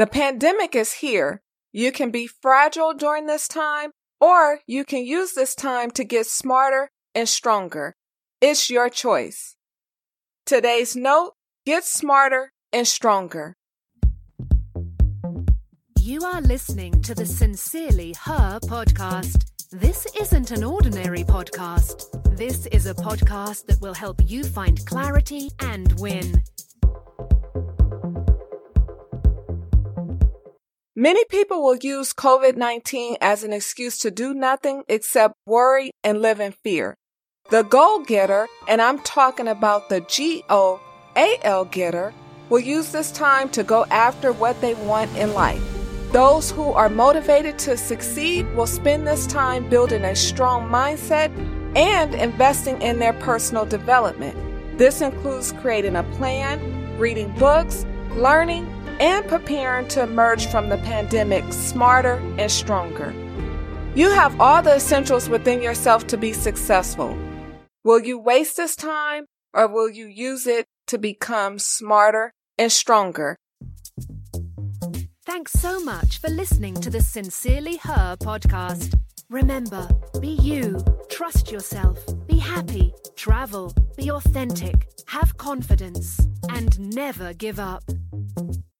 The pandemic is here. You can be fragile during this time, or you can use this time to get smarter and stronger. It's your choice. Today's note get smarter and stronger. You are listening to the Sincerely Her podcast. This isn't an ordinary podcast. This is a podcast that will help you find clarity and win. Many people will use COVID 19 as an excuse to do nothing except worry and live in fear. The goal getter, and I'm talking about the G O A L getter, will use this time to go after what they want in life. Those who are motivated to succeed will spend this time building a strong mindset and investing in their personal development. This includes creating a plan, reading books, learning, and preparing to emerge from the pandemic smarter and stronger. You have all the essentials within yourself to be successful. Will you waste this time or will you use it to become smarter and stronger? Thanks so much for listening to the Sincerely Her podcast. Remember, be you, trust yourself, be happy, travel, be authentic, have confidence, and never give up.